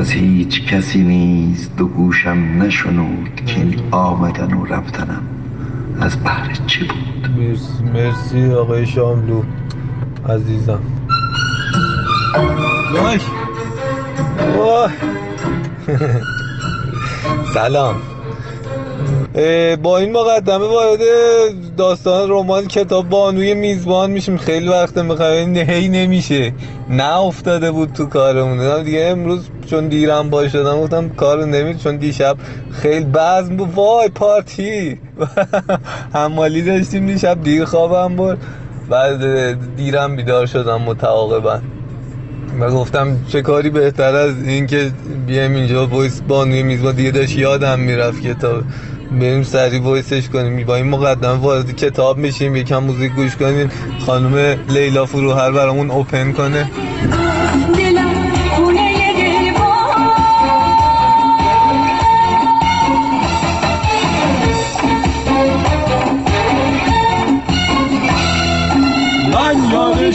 از هیچ کسی نیز دو گوشم نشنود که این آمدن و رفتنم از بهر چه بود. مرسی مرسی آقای شاملو. عزیزم. وای. وای. سلام. با این مقدمه وارد داستان رمان کتاب بانوی میزبان میشیم. خیلی وقت می‌خوایم. هی نمیشه. نه افتاده بود تو کارمون. دیگه امروز چون دیرم با شدم گفتم کارو نمید چون دیشب خیلی بزن بود. وای پارتی. حمالی داشتیم دیشب دیر خوابم برد. بعد دیرم بیدار شدم متعاقبا. و گفتم چه کاری بهتر از این که بیایم اینجا وایس بانوی میزبان. دیگه داشت یادم می‌رفت کتاب. بریم سری وایسش کنیم. با این مقدمه وارد کتاب میشیم یکم موزیک گوش کنیم. خانم لیلا فروهر برامون اوپن کنه. من یاد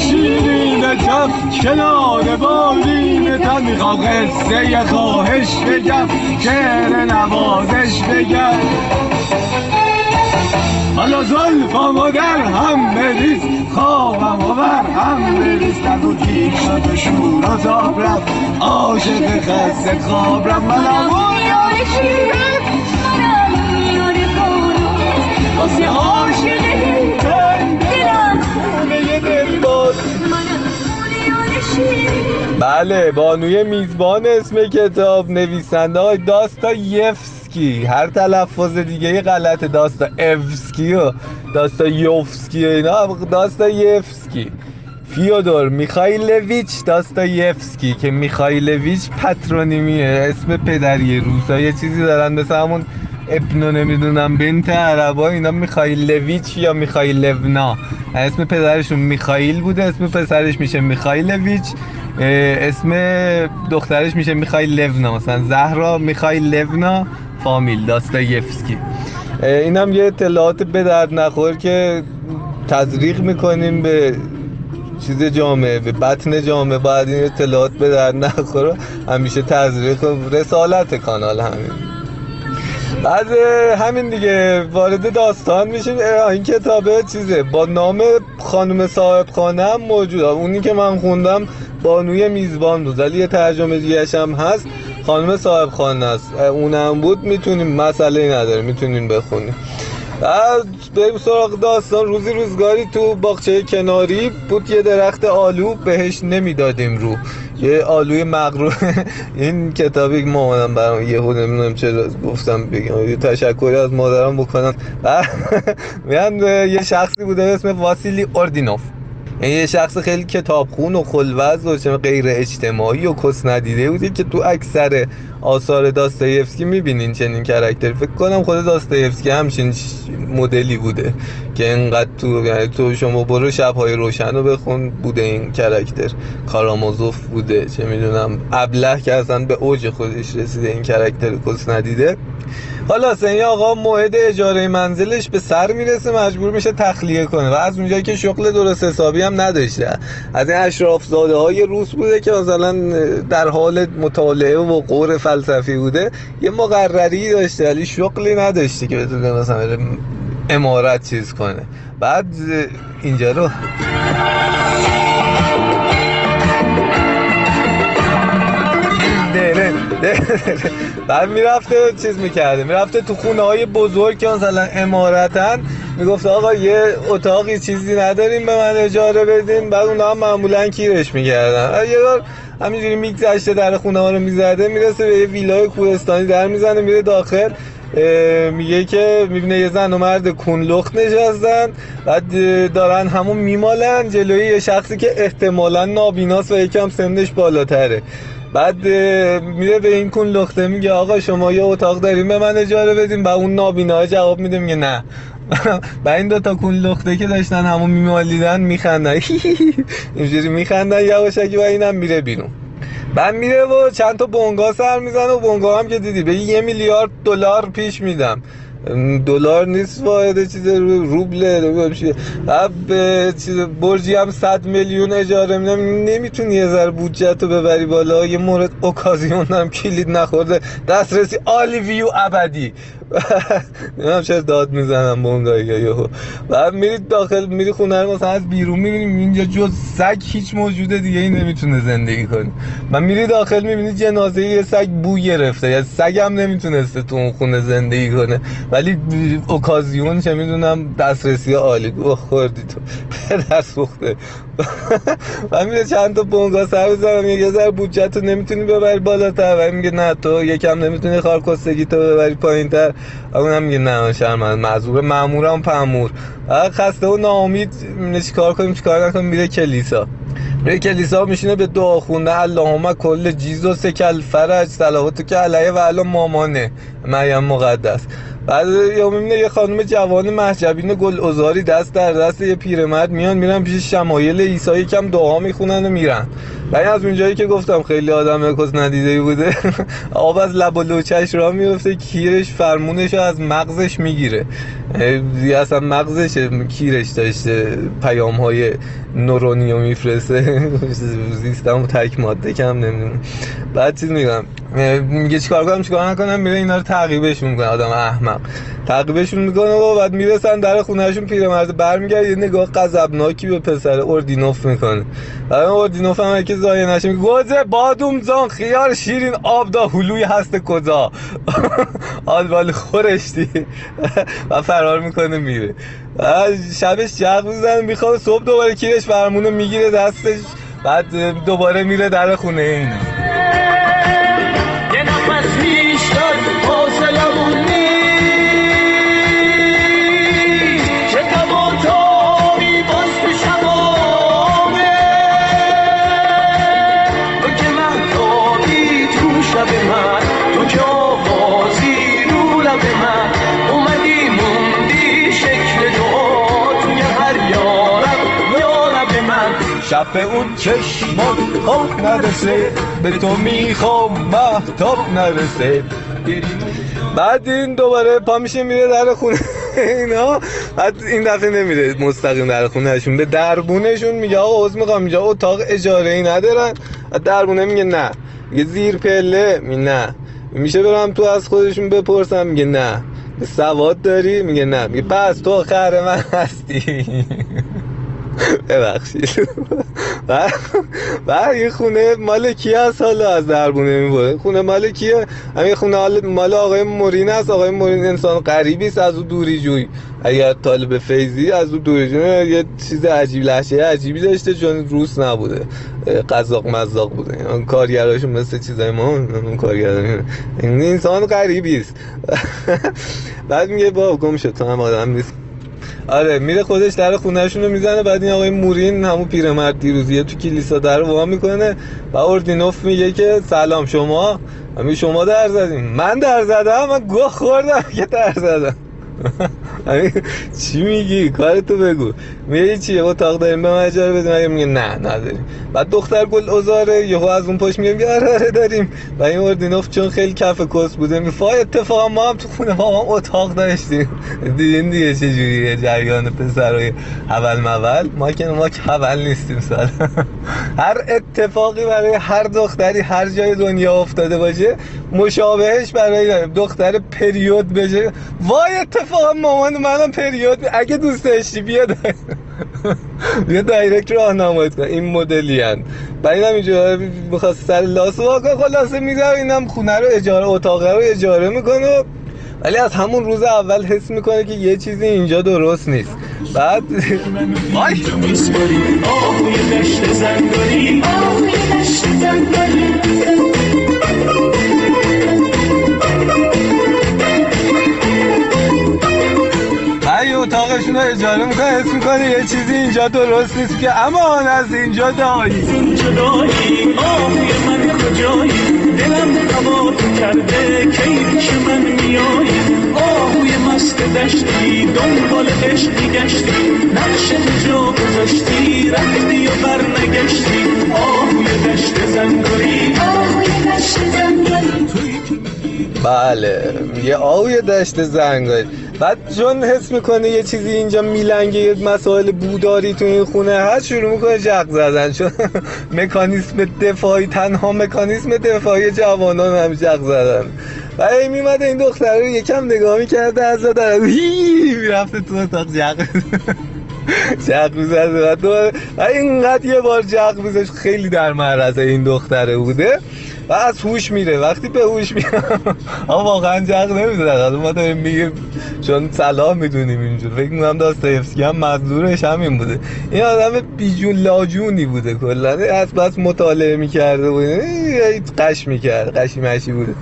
کف کنار بالین تن می‌خوام قصه خواهش بگم شعر نوازش بگم. حالا زلفامو در هم بریز خوابمو بر هم بریز. نگو گیر شد شور و تاب رفت عاشق خسته خواب رفت. منم اون یار شیرین منم یار بارون واسه عاشق بله بانوی میزبان اسم کتاب نویسنده های داستایفسکی هر تلفظ دیگه غلط داستا افسکی و داستا یوفسکی و اینا داستایفسکی فیودور میخایلویچ داستایفسکی که میخایلویچ پترونیمیه. اسم پدری روسا. یه چیزی دارن مثل همون ابنو نمی‌دونم بنت عربا اینا میخایلویچ یا میخایلونا اسم پدرشون میخائیل بوده اسم پسرش میشه میخایلویچ اه، اسم دخترش میشه میخایل لونا. مثلا زهرا میخایل لونا فامیل داستایفسکی. اه، اینم یه اطلاعات به درد نخور که تزریق می‌کنیم به چیز جامعه به بطن جامعه. باید این اطلاعات به درد نخوره همیشه تزریق و رسالت کانال همین. بعد همین دیگه وارد داستان میشیم. این کتابه چیزه؟ با نام خانم صاحب خانه هم موجود اونی که من خوندم بانوی میزبان بود. ولی یه ترجمه دیگه هم هست. خانم صاحب خانه است. اونم بود. می‌تونیم مسئله نداره می‌تونیم بخونیم. بعد بریم سراغ داستان. روزی روزگاری تو باغچه کناری بود. یه درخت آلو بهش نمی‌دادیم رو. یه آلوی مغرور. این کتابی که مامانم برام یه خود نمی‌دونم چرا گفتم بگم. یه تشکری از مادرم بکنم. میگن یه شخصی بوده اسم واسیلی اوردینوف. یعنی یه شخص خیلی کتابخون و خلوز و غیر اجتماعی و کس ندیده بوده که تو اکثر آثار داستایفسکی می‌بینین چنین character فکر کنم خود داستایفسکی همچین مدلی بوده که انقدر تو یعنی تو شما برو شبهای روشن رو بخون بوده این character کارامازوف بوده چه می‌دونم ابله که اصلا به اوج خودش رسیده این character کس ندیده. حالا این آقا موعد اجاره منزلش به سر می‌رسه مجبور میشه تخلیه کنه. و از اونجایی که شغل درست حسابی هم نداشته. از این اشراف زاده های روس بوده که مثلا در حال مطالعه و قور فلسفی بوده یه مقرری داشته ولی شغلی نداشته که بتونه مثلا امارت چیز کنه. بعد اینجا رو دره دره. بعد می‌رفته چیز می‌کرده. می‌رفته تو خونه های بزرگ که مثلا امارتن. می‌گفت آقا یه اتاقی چیزی نداریم به من اجاره بدین. بعد اونا هم معمولا کیرش می‌کردن. یه بار همینجوری میگذشته در خونه ها رو می‌زده می‌رسه به یه ویلای کوهستانی در می‌زنه میره داخل میگه که می‌بینه یه زن و مرد کونلخت نشستن. بعد دارن همون میمالن جلوی یه شخصی که احتمالا نابیناست و یکم سنش بالاتره. بعد میره به این کون لخته میگه آقا شما یه اتاق داریم به من اجاره بدین. و اون نابینا جواب میده میگه نه. و این دوتا کون لخته که داشتن همون میمالیدن میخندن. اینجوری میخندن یواشکی و اینم میره بیرون. بعد میره و چند تا بونگا سر می‌زنه و بونگا هم که دیدی به یه میلیارد دلار پیش میدم. دلار نیست واحد چیز بعد به چیز برجی هم 100 میلیون اجاره میدم. نمی‌تونی یه ذره بودجه تو ببری بالا. یه مورد اوکازیون هم کلید نخورده. دسترسی عالی ویو ابدی. نمی‌دونم چرا داد می‌زنم گاهی یهو. بعد میری داخل میری خونه رو مثلا از بیرون می‌بینی اینجا جز سگ هیچ موجود دیگه ای نمی‌تونه زندگی کنه. من میری داخل می‌بینی جنازه یه سگ بو گرفته یا سگ هم نمی‌تونسته تو اون خونه زندگی کنه. ولی اوکازیون چه می‌دونم دسترسی عالی. اوه خوردی تو. پدر سوخته. من میره چند تا بونگا سر بزنم یه ذره بودجه تو نمی‌تونی ببری بالاتر. و میگه نه تو یکم نمی‌تونی خارکستگی تو ببری پایین تر اونم میگه نه شرم معذور مامورم پمور. خسته و ناامید. چیکار کنیم؟ چیکار نکنیم؟ میره کلیسا. میره کلیسا میشینه به دعا خونده. اللهم کل جیز و سکل فرج. صلواتو که علیه و علی مامانه. مریم مقدس. بعد یا می‌بینه یه خانم جوان محجبین گل ازاری دست در دست یه پیرمرد میان میرن پیش شمایل عیسی. یکم دعا می‌خونن و میرن. و این از اونجایی که گفتم خیلی آدم کس ندیده بوده آب از لب و لوچش را میفته کیرش فرمونش رو از مغزش می‌گیره. اصلا مغزش کیرش داشته پیام های نورونی رو میفرسته. زیستم و تک ماده کم نمی‌دونم. بعد چیز میگم میگه چیکار کنم چیکار نکنم؟ میره اینا رو تعقیبشون می‌کنه آدم احمق. تعقیبشون می‌کنه و بعد می‌رسن در خونهشون پیرمرد برمیگرده یه نگاه غضبناکی به پسر اردینوف می‌کنه. بعد اردینوف هم که زایه نشه. گوزه بادوم زان خیار شیرین آب دا هلوی هست کجا؟ آلبال خورشتی. و فرار می‌کنه میره. شبش جغ می‌زنه می‌خواد صبح دوباره کیرش فرمونو می‌گیره دستش بعد دوباره میره در خونه اینا شب اون چشمات خواب نرسه به تو می‌خوام محتاب نرسه. بعد این دوباره پا میشه میره در خونه. اینا. بعد این دفعه نمیره مستقیم در خونهشون به دربونشون میگه آقا عوض می‌خوام اینجا اتاق اجاره ای ندارن دربونه میگه نه. میگه زیر پله. میگه نه. میشه برم تو از خودشون بپرسم؟ میگه نه. سواد داری؟ میگه نه. میگه پس تو خر من هستی. ببخشید. و یه خونه مال کی هست حالا از دربونه می‌بره خونه مال کیه؟ همین خونه مال آقای مورین است. آقای مورین انسان غریبی است. از او دوری جوی. اگر طالب فیضی از او دوری جوی. یه چیز عجیب لحشه عجیبی داشته چون روس نبوده. قزاق مزاق بوده. اون کارگراشون مثل چیزای ما اون کارگران این انسان غریبی است. بعد میگه با گم شد. تو هم آدم نیست. آره میره خودش در خونهشون رو می‌زنه بعد این آقای مورین همون پیرمرد دیروزیه تو کلیسا در وا می‌کنه و اردینوف میگه که سلام شما. همین شما در زدین. من در زدم من گوه خوردم که در زدم. همین چی میگی کارتو بگو میگه چیه اتاق داریم به من اجاره میگه نه نداریم بعد دختر گل ازاره یهو از اون پشت میگه آره آره داریم و این اردینوف چون خیلی کف کس بوده میگه فای اتفاقا ما هم تو خونه ما هم اتاق داشتیم دیدین دیگه چه جوریه جریان پسرای اول مول ما که ما که اول نیستیم سال هر اتفاقی برای هر دختری هر جای دنیا افتاده باشه مشابهش برای دختر پریود بشه. وای اتفاقا مامان منم پریود. اگه دوست داشتی بیا بیا دایرکت راهنماییت کن. این مدلی هن. بعد اینم اینجا می‌خواست سر لاس واقعا خلاصه میدم اینم خونه رو اجاره اتاقه رو اجاره می‌کنه. ولی از همون روز اول حس می‌کنه که یه چیزی اینجا درست نیست. بعد آهوی دشت زنگاری آهوی دشت زنگاری اتاقشون رو اجاره می‌کنه حس می‌کنه یه چیزی اینجا درست نیست که. اما از اینجا دایی. این جدایی آهوی من کجایی. دلم هوا تو کرده کی پیش من میایی. آهوی مست دشتی دنبال عشقی گشتی. نقش جا گذاشتی رفتی و برنگشتی. آهوی دشت زنگاری آهوی دشت زنگاری بله. یه آوی دشت زنگایی بعد چون حس می‌کنه یه چیزی اینجا میلنگه یه مسائل بوداری تو این خونه. هست شروع می‌کنه جق زدن. چون مکانیسم دفاعی تنها مکانیسم دفاعی جوانان هم جق زدن. و این میمده این دختره رو یکم نگاه می‌کرده از داره هی می‌رفته تو اتاق جق جق می‌زده و اینقدر یه بار جق میزش خیلی در معرض این دختره بوده. و از هوش میره. وقتی به هوش میره آقا واقعا جق حالا ما داریم میگیم چون صلاح می‌دونیم اینجور فکر می‌کنم داستایفسکی هم منظورش همین بوده. این آدم بیجون لاجونی بوده کلا. از بس مطالعه می‌کرده بوده قش می‌کرد قشی مشی بوده.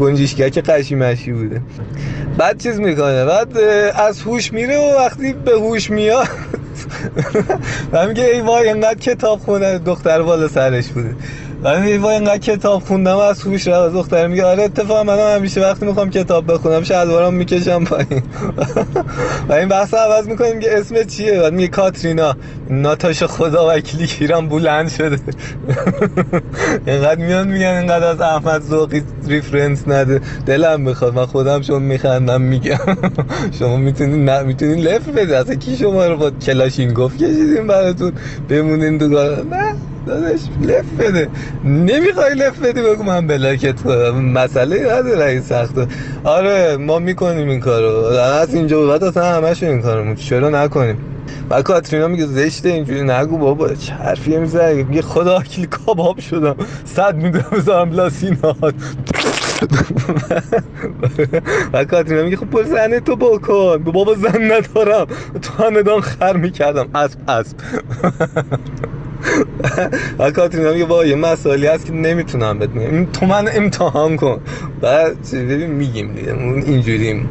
گنجیشکک قشی مشی بوده. بعد چیز می‌کنه؟ بعد از هوش میره و وقتی به هوش میاد و میگه ای وای انقدر کتاب خونه دختر بالا سرش بوده. و میگه وای انقدر کتاب خوندم از هوش رفت دختر میگه آره اتفاقا من همیشه وقتی می‌خوام کتاب بخونم شلوارم می‌کشم پایین. و این بحث رو عوض می‌کنیم که اسم چیه؟ بعد میگه کاترینا. ناتاش خدا وکیلی کیرم بلند شده. اینقدر میان میگن اینقدر از احمد ذوقی reference نده. دلم می‌خواد. من خودم چون میخندم میگم. شما می‌تونین نه می‌تونین left بدید اصلا کی شما رو با کلاشینکوف کشیدیم براتون؟ بمونین تو نه. داداش left بده. نمی‌خوای left بدی بگو من block ت کنم مسئله نداره این سخته. آره ما می‌کنیم این کارو. از اینجا به بعد اصلا همش این کارو چرا نکنیم؟ و کاترینا میگه زشته اینجوری نگو بابا. چه حرفیه می‌زنی؟ میگه خدا وکیل کباب شدم. صد میده بذارم لاسینات و کاترینا میگه خب پر زنه تو بکن. بابا زن ندارم. تو همدان خر می‌کردم. اسب اسب. و کاترینا میگه با یه مسائلی هست که نمی‌تونم بهت میگم تو من امتحان کن. بعد ببین میگیم دیگه. اون اینجوریم.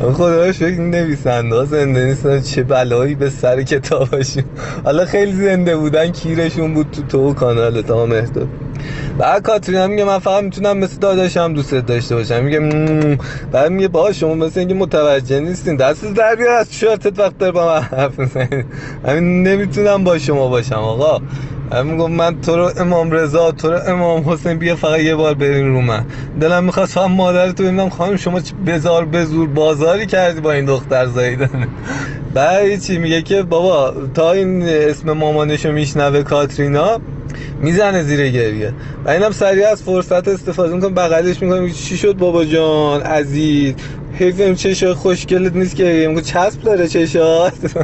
خدا فکر نویسنده زنده نیستن. چه بلایی به سر کتابشون. حالا خیلی زنده بودن کیرشون بود تو تو کانال تا مهداد بعد کاترینا میگه من فقط می‌تونم مثل داداشم دوست داشته باشم. میگه. بعد میگه با شما مثل اینکه متوجه نیستین. دست در بیار از شورتت وقت داره با من حرف می‌زنی همین نمی‌تونم با شما باشم آقا. من میگم من تو رو امام رضا تو رو امام حسین بیا فقط یه بار برین رو من. دلم می‌خواست فقط مادر تو ببینم. خانم شما بزار بزور بازاری کردی با این دختر زاییدن بعد چی میگه که بابا تا این اسم مامانشو میشنوه کاترینا می‌زنه زیر گریه. و اینم سریع از فرصت استفاده می‌کنه بغلش می‌کنه چی شد بابا جان؟ عزیز. حیف این چشای خوشگلت نیست که میگه چسب داره چشات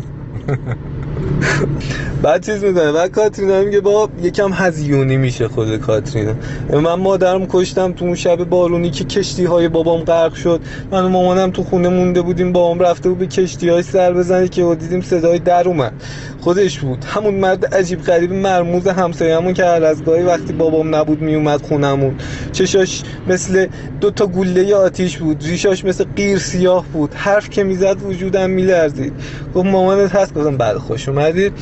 بعد چیز می‌کنه بعد کاترینا میگه با یکم هزیونی میشه خود کاترینا. من مادرم کشتم تو اون شب بارونی که کشتی های بابام غرق شد. من و مامانم تو خونه مونده بودیم بابام رفته بود به کشتی های سر بزنه که دیدیم صدای در اومد. خودش بود. همون مرد عجیب غریب مرموز همسایه‌مون که هر از گاهی وقتی بابام نبود میومد خونمون چشاش مثل دو تا گوله آتیش بود. ریشاش مثل قیر سیاه بود. حرف که می‌زد وجودم میلرزید. گفت مامانت هست؟ گفتم بعد خوش اومدید.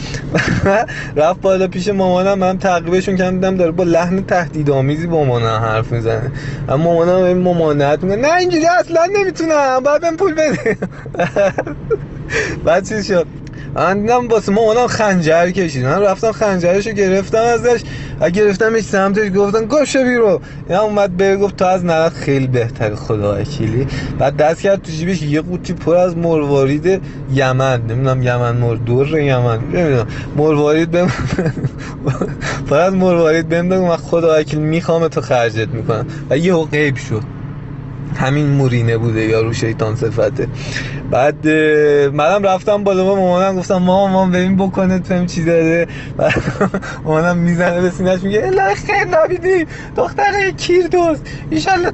رفت بالا پیش مامانم من تعقیبشون کردم دیدم داره با لحن تهدیدآمیزی با مامانم حرف می‌زنه. اما مامانم این ممانعت می‌کنه نه اینجوری اصلا نمی‌تونم باید پول بده بعد چیز شد؟ من دیدم واسه مامانم خنجر کشید. من رفتم خنجرشو گرفتم ازش. و گرفتمش سمتش گفتن گوشه بیرو. اینا اومد به گفت تو از نرد خیلی بهتری خدا وکیلی. بعد دست کرد تو جیبش یه قوطی پر از مروارید یمن. نمی‌دونم یمن مر دور یمن. نمی‌دونم. مروارید بهم پر از مروارید بهم من خدا وکیل می‌خوام تو خرجت می‌کنم. و یهو غیب شد. همین مورینه بوده یا رو شیطان صفته. بعد منم رفتم بالا با مامانم گفتم مامان مامان ببین بکنه تو چی داره. مامانم می‌زنه به سینه‌اش میگه الا خیر نبیدی دختره کیر دوست. ایشالله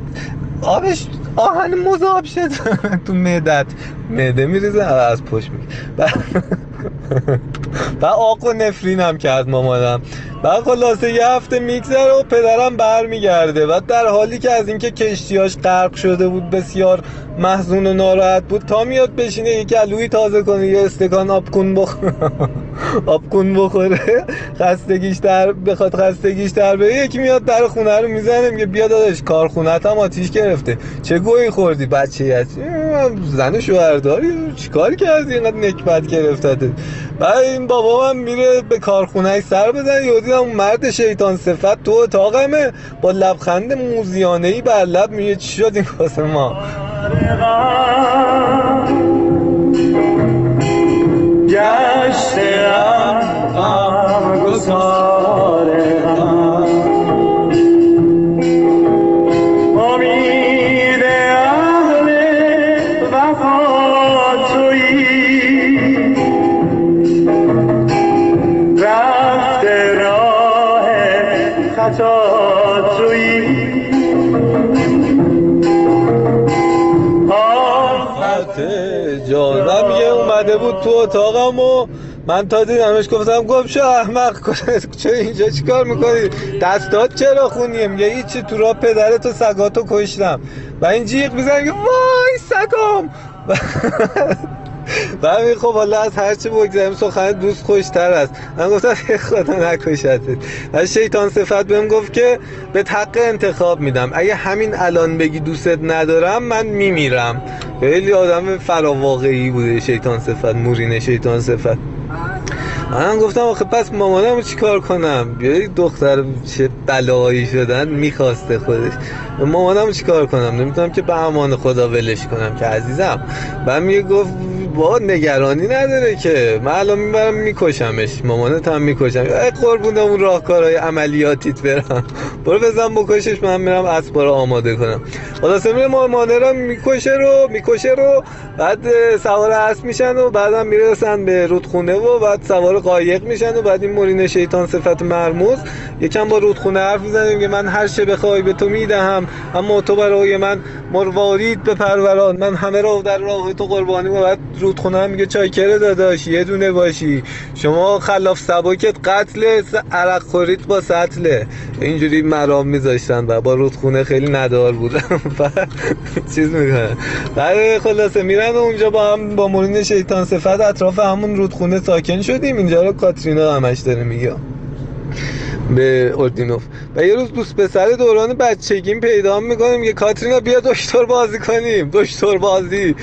آبش آهن مذاب شد. تو معدت معده میریزه از پشت میگه و آق و نفرین هم کرد مامانم. و خلاصه یه هفته میگذره و پدرم برمیگرده و در حالی که از اینکه کشتیاش غرق شده بود بسیار محزون و ناراحت بود تا میاد بشینه یه گلوی تازه کنه یه استکان آب کن بخوره آب کن بخوره خستگیش در بخواد خستگیش در بره یکی میاد در خونه رو می‌زنه میگه بیا داداش کارخونت هم آتیش گرفته. چه گویی خوردی بچه هستی زن شوهرداری چیکار کردی؟ اینقدر نکبت گرفتته بعد این بابا من میره به کارخونه سر بزنه. یهو دیدم اون مرد شیطان صفت تو اتاقمه. با لبخند موزیانه ای بر لب میگه چی شد این واسه ما؟ گسار تو اتاقم و من تا دیدمش گفتم گفت شو احمق چه اینجا چیکار می‌کنی؟ دستات چرا خونیه؟ میگه هیچی تو راه پدرت و سگاتو کشتم. و این جیغ می‌زنه وای سگام! و همین خب حالا از هرچی بگذاریم سخن دوست خوشتر است. من گفتم خدا نکشتت. و شیطان صفت بهم گفت که به حق انتخاب میدم. اگه همین الان بگی دوستت ندارم من میمیرم. خیلی آدم فراواقعی بوده شیطان صفت مورین شیطان صفت. من گفتم آخه پس مامانم چی کار کنم؟ بیایی دختر چه بلایی شدن می‌خواسته خودش. مامانم چی کار کنم؟ نمی‌تونم که به امان خدا ولش کنم که عزیزم. بعد میگه گفت با نگرانی نداره که. من الان می‌برم میکشمش. مامانت هم می‌کشم. ای قربون اون راهکارهای عملیاتیت برم. برو بزن بکشش من میرم اسبا رو آماده کنم. خلاصه میره مامانه رو می‌کشه رو می‌کشه رو. بعد سوار اسب میشن و بعدم می‌رسن به رودخونه و بعد سوار قایق میشن و بعد این مورین شیطان صفت مرموز. یکم با رودخونه حرف می‌زنه میگه من هر چه بخوای به تو می‌دهم اما تو برای من مروارید به پروران. من همه را در راه تو قربانی و بعد رودخونه هم میگه چایکره داداش یه دونه باشی. شما خلاف سباکت قتل عرق خورید با سطله. اینجوری مرام میذاشتن و با رودخونه خیلی ندار بودن. بعد چیز می‌کنن. بعد خلاصه میرن و اونجا با هم با مورین شیطان صفت اطراف همون رودخونه ساکن شدیم. اینجا رو کاترینا همش داره میگه. به اردینوف. و یه روز دوست پسر دوران بچگیم پیدا می‌کنیم یه کاترینا بیا دکتر بازی کنیم. دکتر بازی.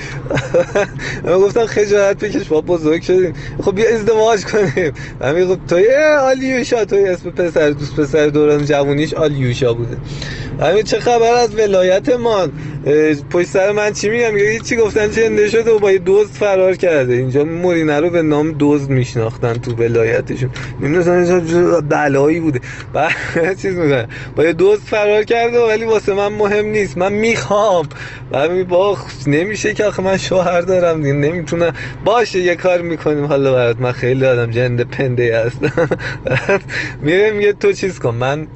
من گفتم خجالت بکش با بزرگ شدیم. خب بیا ازدواج کنیم. من میگم توی آلیوشا توی اسم پسر دوست پسر دوران جوونیش آلیوشا بوده. همین چه خبر از ولایتمان؟ اه، پشت سر من چی میگم؟ میگه چی گفتن چنده شده و با یه دزد فرار کرده. اینجا مورینه رو به نام دزد میشناختن تو ولایتشون. نمی‌دونستن بلایی بوده. بعد چیز میگن با یه دزد فرار کرده ولی واسه من مهم نیست. من می‌خوام. و با نمیشه که آخه من شوهر دارم دیگه. نمی‌تونم باشه یه کار می‌کنیم. حالا برات من خیلی آدم جنده پنده هستم. میره میگه تو چیز کن. من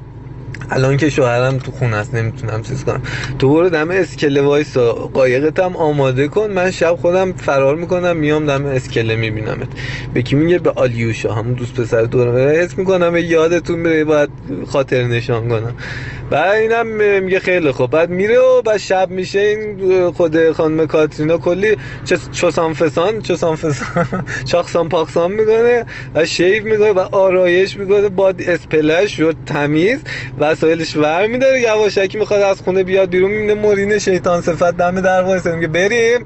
الان که شوهرم تو خونه است نمی‌تونم چیز کنم. تو برو دم اسکله وایسا. قایقت هم آماده کن. من شب خودم فرار می‌کنم میام دم اسکله میبینمت. به کی میگه؟ به آلیوشا. همون دوست پسر دورم حس می‌کنم یادتون بره باید خاطر نشان کنم. بعد اینم میگه خیلی خوب. بعد میره و بعد شب میشه. این خود خانم کاترینا کلی چس- چوسان فسان چوسان فسان چاخسان پاکسان می‌کنه و شیف می‌کنه و آرایش می‌کنه. با اسپلش و تمیز وسایلش ور میداره یواشکی می‌خواد از خونه بیاد بیرون می‌بینه مورین شیطان صفت دم در وایسه. میگه بریم.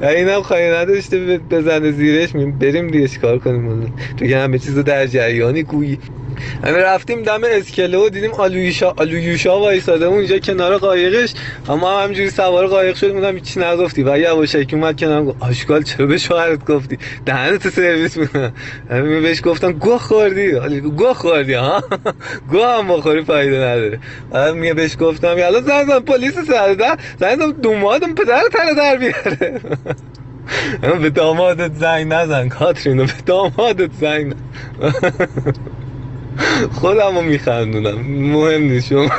اینم خواهی نداشته بزنه زیرش. بریم دیگه چیکار کنیم؟ تو که همه چیزو در جریانی گویی. همین رفتیم دم اسکله و دیدیم آلویشا آلویوشا وایساده. اونجا کنار قایقش. اما هم همجوری سوار قایق شد بودم هیچی نگفتی. و یواشکی اومد کنارم گفت آشکال چرا به شوهرت گفتی؟ دهنت سرویس می‌کنم. همین بهش گفتم گوه خوردی. گوه خوردی ها؟ گوه هم بخوری فایده نداره. بعد میگه بهش گفتم الان زنگ زن پلیس سر ده زنگ زن دومادم پدر تره در بیاره. به دامادت زنگ نزن کاترینو به دامادت زنگ نزن. خودم رو میخندونم. مهم نیست شما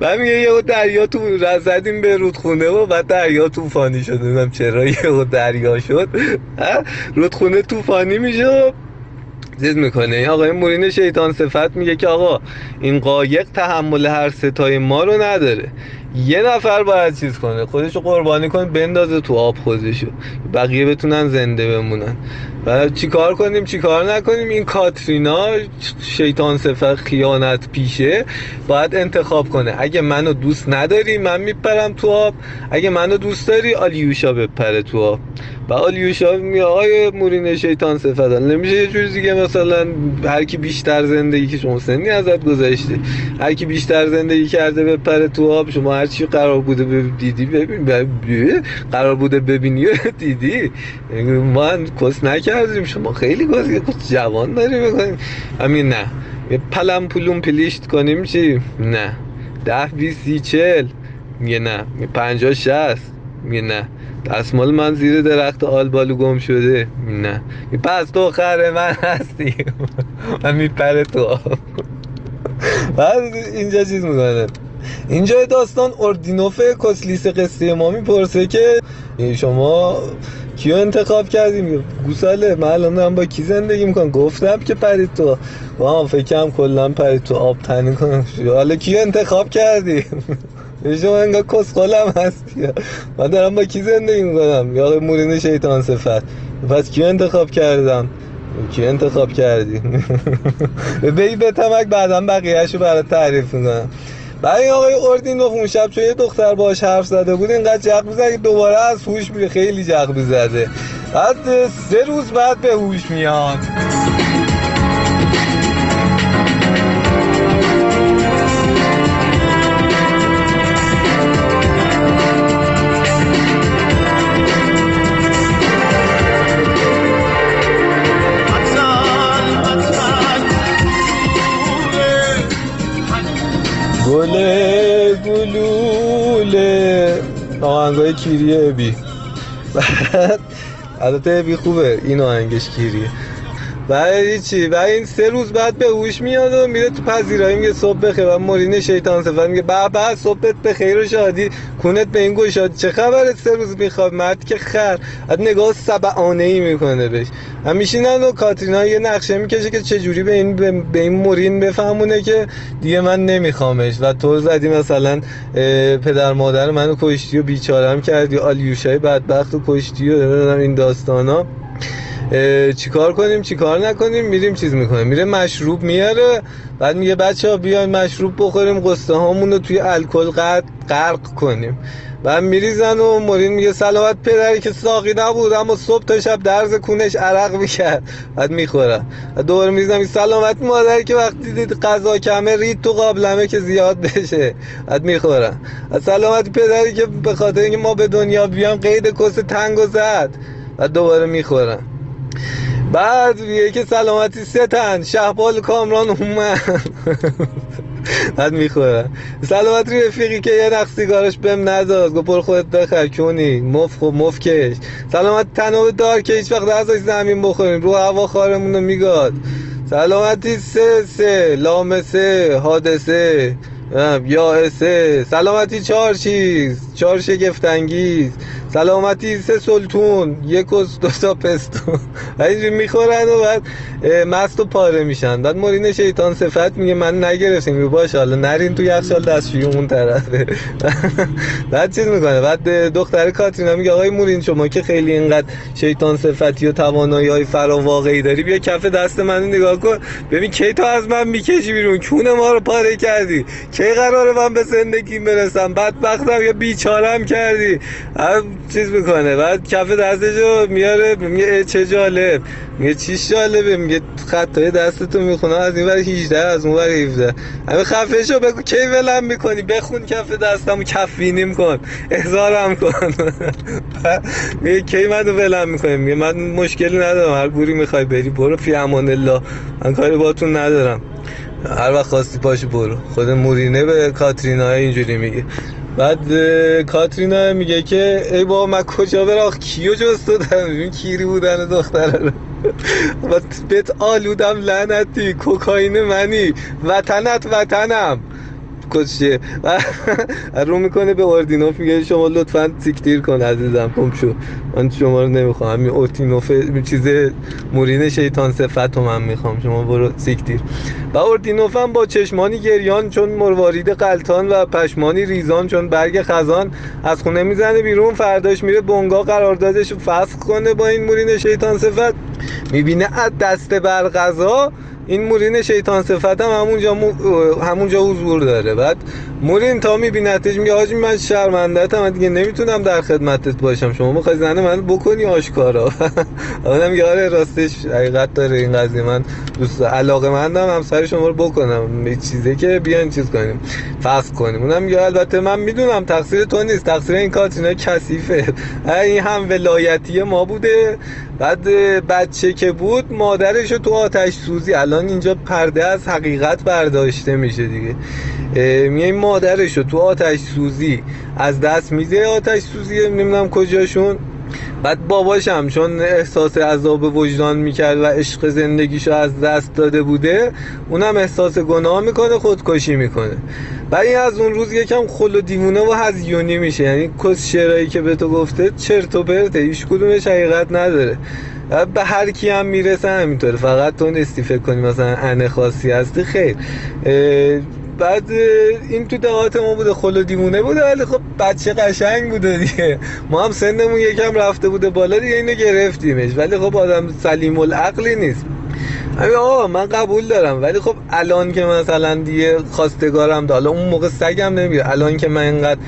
بعد میگه یه دریا تو زدیم به رودخونه و بعد دریا طوفانی شد. نمی‌دونم چرا یه دریا شد. رودخونه طوفانی میشه و چیز می‌کنه. این آقای مورین شیطان صفت میگه که آقا این قایق تحمل هر ستای ما رو نداره. یه نفر باید چیز کنه خودشو قربانی کنه بندازه تو آب خودشو بقیه بتونن زنده بمونن. و چیکار کنیم؟ چیکار نکنیم؟ این کاترینا شیطان سفر خیانت پیشه باید انتخاب کنه. اگه منو دوست نداری من میپرم تو آب. اگه منو دوست داری آلیوشا بپره تو آب. و آلیوشا میگه آقای مورین شیطان سفر نمیشه یه جور دیگه مثلا هر کی بیشتر زندگی که شما سنی ازت گذشته. هر کی بیشتر زندگی کرده بپره تو آب. شما هر چی قرار بوده بب- دیدی ببین قرار بوده ببینی دیدی. ما کس نکردیم شما خیلی کس جوان داری می‌کنیم همین نه. یه پلم پولون پلیشت کنیم چی؟ نه. ده بیست سی چل میگه نه. پنجاه شست. میگه نه. دستمال من زیر درخت آلبالو گم شده. نه. پس تو خره من هستی. من میپره تو آب. بعد اینجا چیز می‌کنه. اینجا داستان اردینوف کسلیس قصه ما می‌پرسه که شما کیو انتخاب کردیم گوساله من الان دارم با کی زندگی می‌کنم؟ گفتم که پرید تو با فکرم کلا پرید تو آب تنی کنم. حالا کیو انتخاب کردی شما انگار کسخالم هستی. من دارم با کی زندگی می‌کنم؟ یا مورین شیطان صفت پس کیو انتخاب کردم؟ کی انتخاب کردی بی به تمک بعدا بقیهشو برات تعریف می‌کنم. بعد این آقای اردین اون شب چون یه دختر باش حرف زده بود اینقدر جق می‌زد که دوباره از هوش میره خیلی جق می‌زده. بعد سه روز بعد به هوش میاد. آهنگای کیریه بی بعد البته بی خوبه این آهنگش کیریه. بعد چی؟ و این سه روز بعد به هوش میاد و میره تو پذیرایی میگه صبح بخیر. و مورین شیطان صفت میگه به به صبحت بخیر و شادی. کونت به این گشاد چه خبره سه روز می‌خواد مرد که خر. بعد نگاه سبعانه ای می‌کنه بهش. و میشینن و کاترینا یه نقشه می‌کشه که چجوری به این به, این مورین بفهمونه که دیگه من نمیخوامش. و تو زدی مثلا پدر مادر منو کشتی و بیچارم کردی. آلیوشای بدبخت و کشتی و این داستانا. چیکار کنیم چیکار نکنیم میریم چیز می‌کنیم. میره مشروب میاره بعد میگه بچه ها بیاین مشروب بخوریم قصه هامون رو توی الکل غرق کنیم. بعد میریزن و مورین میگه سلامت پدری که ساقی نبود اما صبح تا شب درز کونش عرق می‌کرد. بعد می‌خورن بعد دوباره میریزن میگه سلامت مادری که وقتی دید غذا کمه رید تو قابلمه که زیاد بشه. بعد می‌خورن بعد سلامت پدری که به خاطر اینکه ما به دنیا بیام قید کس تنگ و زد. بعد دوباره می‌خورن بعد میگه که سلامتی ستن شهبال کامران اومد. بعد می‌خورن سلامتی رفیقی که یه نخ سیگارش بهم نداد گفت برو خودت بخر کونی مف خب مف کش. سلامت تناب دار که هیچ وقت ازش زمین بخوریم. رو هوا خارمون رو میگاد. سلامتی سه سه لامسه حادثه یا سه. سلامتی چهار چیز. چهار شگفت انگیز سلامتی سه سلطون یک از دو تا پستون. و اینجوری می‌خورن و بعد مست و پاره میشن. بعد مورین شیطان صفت میگه من نگرفتیم. میگه باشه حالا نرین تو یخچال دستشویی اون طرفه. بعد چیز می‌کنه؟ بعد دختر کاترینا میگه آقای مورین شما که خیلی اینقدر شیطان صفتی و توانایی های فرا واقعی داری بیا کف دست من نگاه کن. ببین کی تو از من می‌کشی بیرون؟ کون ما رو پاره کردی. کی قراره من به زندگی برسم؟ بدبختم یا بیچارم کردی؟ چیز می‌کنه بعد کف دستشو میاره میگه چه جالب. میگه چی جالبه؟ میگه خطای دستتو می‌خونه. از این ور 18 از اون ور 17 همه خفه شو بگو کی ولم می‌کنی؟ بخون کف دستمو کفینیم کن. احضارم کن. میگه کی منو ولم می‌کنی میگه من مشکلی ندارم. هر گوری می‌خوای بری برو فی امان الله. من کاری باتون ندارم. هر وقت خواستی پاشو برو. خود مورینه به کاترینا اینجوری میگه. بعد کاترینا میگه که ای بابا من کجا برم؟ کیو جز دادم؟ این کیری بودن دختره رو. و بهت آلودم لعنتی. کوکائین منی. وطنت وطنم. کشه و رو می‌کنه به اردینوف میگه شما لطفا سیکتیر کن عزیزم گم شو. من شما رو نمی‌خوام. همین اردینوف چیز مورین شیطان صفت رو من می‌خوام. شما برو سیکتیر و اردینوف هم با چشمانی گریان چون مروارید غلتان و پشمانی ریزان چون برگ خزان از خونه می‌زنه بیرون فرداش میره بنگاه قراردادش فسخ کنه با این مورین شیطان صفت. می‌بینه از دست بر قضا این مورین شیطان صفت هم همونجا, مو... همونجا حضور داره. بعد مورین تا میبینتش میگه حاجی من شرمندتم من دیگه نمی‌تونم در خدمتت باشم. شما می‌خوای زنه من بکنی آشکارا؟ آدم میگه آره راستش حقیقت داره این قضیه. من دوست علاقه مندم همسر شما رو بکنم. یه چیزی که بیان چیز کنیم فسخ کنیم. اونم میگه البته من می‌دونم تقصیر تو نیست. تقصیر این کاترینا کثیفه. این هم ولایتی ما بوده. بعد بچه که بود مادرش تو آتش سوزی. الان اینجا پرده از حقیقت برداشته میشه دیگه. میگه مادرش تو آتش سوزی. از دست میده آتش سوزی نمی‌دونم کجاشون. بعد باباشم چون احساس عذاب وجدان می‌کرد و عشق زندگیشو از دست داده بوده اونم احساس گناه می‌کنه خودکشی می‌کنه. و این از اون روز یکم خل و دیوونه و هزیونی میشه. یعنی کس شعرهایی که به تو گفته چرت و پرته. هیچ کدومش حقیقت نداره. به هر کی هم می‌رسه همینطوره. فقط تو نیستی فکر کنی مثلا انه خاصی هستی خیر. بعد این تو دهات ما بوده خل و دیمونه بوده ولی خب بچه قشنگ بوده دیگه. ما هم سنمون یکم رفته بوده بالا دیگه اینو گرفتیمش. ولی خب آدم سلیم العقلی نیست. آقا من قبول دارم ولی خب الان که مثلا دیگه خواستگارم دا حالا اون موقع سگم نمیره. الان که من اینقدر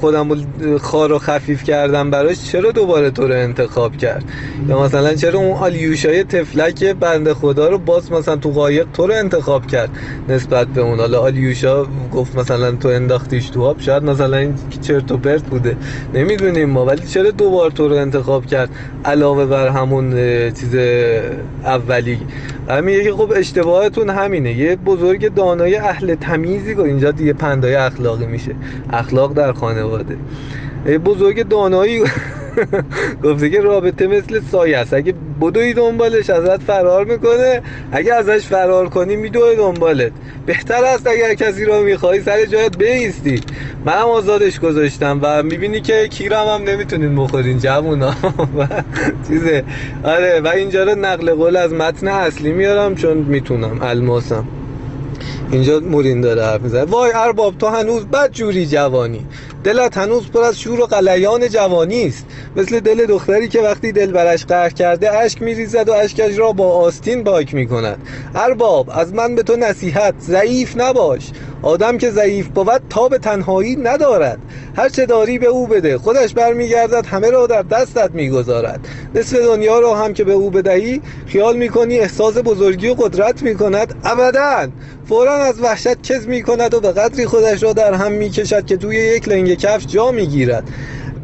خودم خار و خفیف کردم براش چرا دوباره تو رو انتخاب کرد؟ یا مثلا چرا اون آلیوشای تفلک بنده خدا رو باز مثلا تو قایق تو رو انتخاب کرد نسبت به اون؟ حالا آلیوشا گفت مثلا تو انداختیش تو آب شاید مثلا این چرت و پرت بوده. نمی‌دونیم ما ولی چرا دوبار تو رو انتخاب کرد؟ علاوه بر همون چیز اولی. همین یکی خب اشتباهتون همینه. یه بزرگ دانای اهل تمیزی گفت. اینجا دیگه پندای اخلاقی میشه. اخلاق در خانواده. یه بزرگ دانایی گفته که رابطه مثل سایه است. اگه بدوی دنبالش ازت فرار می‌کنه. اگه ازش فرار کنی میدوه دنبالت. بهتر است اگر کسی رو می‌خوای سر جایت بیستی من هم آزادش گذاشتم و می‌بینی که کیرم هم نمی‌تونین بخورین جوونا. و چیزه. آره و اینجا رو نقل قول از متن اصلی میارم چون می‌تونم. الماسم. اینجا مورین داره حرف می‌زنه. وای ارباب تو هنوز بد جوری جوانی. دلت هنوز پر از شور و قلیان جوانی است. مثل دل دختری که وقتی دل برش قهر کرده اشک میریزد و اشکش را با آستین پاک می‌کند. ارباب از من به تو نصیحت ضعیف نباش. آدم که ضعیف بود به تنهایی ندارد. هر چه داری به او بده. خودش برمیگردد همه را در دستت می‌گذارد. نصف دنیا را هم که به او بدهی خیال می‌کنی احساس بزرگی و قدرت می‌کند. ابدا. فورا از وحشت کز می‌کند و به قدری خودش را در هم می‌کشد که توی یک لنگ کفش جا می‌گیرد.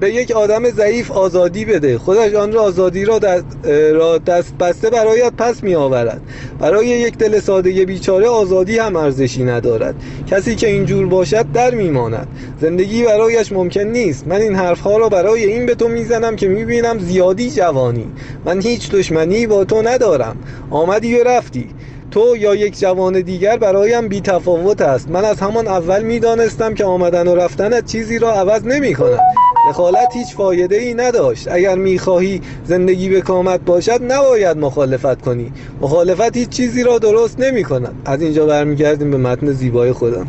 به یک آدم ضعیف آزادی بده. خودش آن را آزادی را دست, را دست بسته برایت پس می آورد برای یک دل ساده بیچاره آزادی هم ارزشی ندارد. کسی که اینجور باشد در میماند. زندگی برایش ممکن نیست. من این حرفها را برای این به تو می‌زنم که می‌بینم زیادی جوانی. من هیچ دشمنی با تو ندارم. آمدی و رفتی. تو یا یک جوان دیگر برایم بی تفاوت است. من از همان اول می‌دانستم که آمدن و رفتنت چیزی را عوض نمی کند دخالت هیچ فایده ای نداشت. اگر می‌خواهی زندگی به کامت باشد نباید مخالفت کنی. مخالفت هیچ چیزی را درست نمی کند از اینجا برمیگردیم به متن زیبای خودم.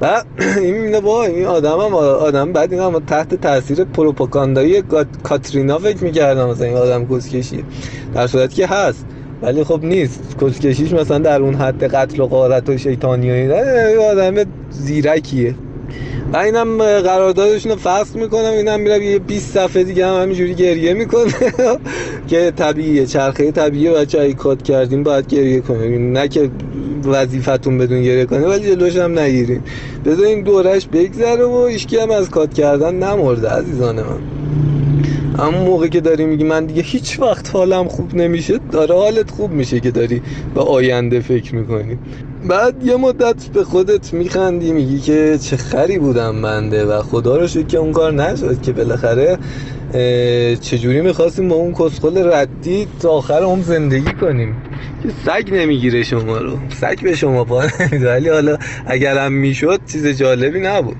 و این می‌بینه با این آدم هم آدم بعد این هم تحت تاثیر پروپاگاندایی کاترینا فکر می‌کردم مثلا این آدم کسکشیه در صورتی که هست. ولی خب نیست. کسکشیش مثلا در اون حد قتل و غارت و شیطانی و آدم زیرکیه. و اینم قراردادشون رو فصل می‌کنم اینم میرم یه 20 صفحه دیگه هم همینجوری گریه می‌کنه. که طبیعیه چرخه طبیعیه بچه ای کات کردیم باید گریه کنیم. نه که وظیفتون بدون گریه کنه ولی جلوش هم نگیریم. بذارین دورش بگذره و ایشکی هم از کات کردن نمرده عزیزان من. اما موقع که داری میگی من دیگه هیچ وقت حالم خوب نمیشه داره حالت خوب میشه که داری به آینده فکر می‌کنی. بعد یه مدت به خودت میخندی میگی که چه خری بودم بنده و خدا رو شکر که اون کار نشد که بالاخره چجوری می‌خواستیم با اون کسخل ردی تا آخر هم زندگی کنیم؟ که سگ نمی‌گیره شما رو. سگ به شما پا نمیده. ولی حالا اگرم می‌شد چیز جالبی نبود.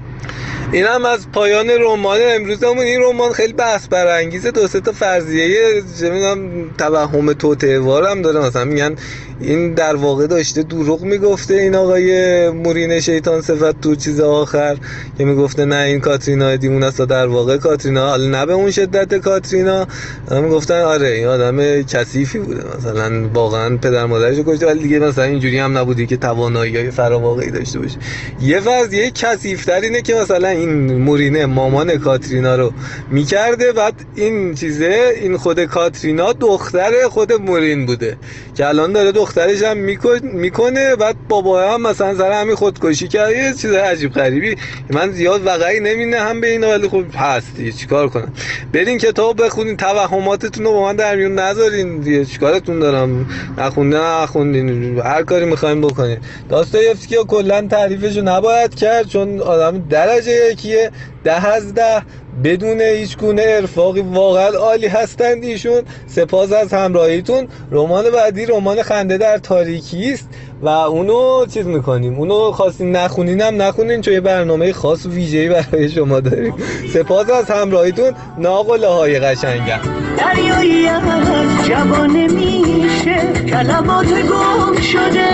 این هم از پایان رمان امروزمون. این رمان خیلی بحث برانگیزه. دو سه تا فرضیه چه می‌دونم توهم توطئه‌وار هم داره. مثلا میگن این در واقع داشته دروغ می‌گفته این آقای مورین شیطان صفت تو چیز آخر که می‌گفته نه این کاترینا دیمون است در واقع کاترینا حالا نه به اون شدت کاترینا. هم گفتن آره این آدم کثیفی بوده مثلا واقعا پدر مادرش رو کشته. ولی دیگه مثلا اینجوری هم نبودی که توانایی های فراواقعی داشته باشه یه فرضیه کثیفتر اینه که مثلا این مورینه مامان کاترینا رو می‌کرده بعد این چیزه این خود کاترینا دختر خود مورین بوده که الان داره دخترش هم میکن- می‌کنه بعد بابا هم مثلا سر همین خودکشی کرده یه چیز عجیب غریبی. من زیاد وقعی نمینه هم به اینا ولی خب هستی چیکار کنم؟ برین کتاب بخونین توهماتتون رو با من در میون نذارین دیگه چیکارتون دارم؟ نخوندین نخوندین هر کاری می‌خوایم بکنین. داستایفسکی کلا تعریفش رو نباید کرد چون آدم درجه یکیه. ده از ده. بدون هیچ گونه ارفاقی واقعا عالی هستند ایشون. سپاس از همراهیتون. رمان بعدی رمان خنده در تاریکی است. و اونو چیز می‌کنیم. اونو خواستین نخونین هم نخونین چون یه برنامه خاص و ویژه‌ای برای شما داریم. سپاس از همراهیتون. ناقله های قشنگم. دریایی از جوان میشه. کلمات گم شده.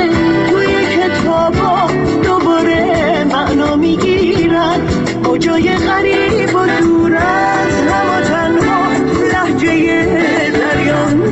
توی کتابا دوباره معنا می‌گیرن با جای غریب و دور از هم و تنها لحجه دریان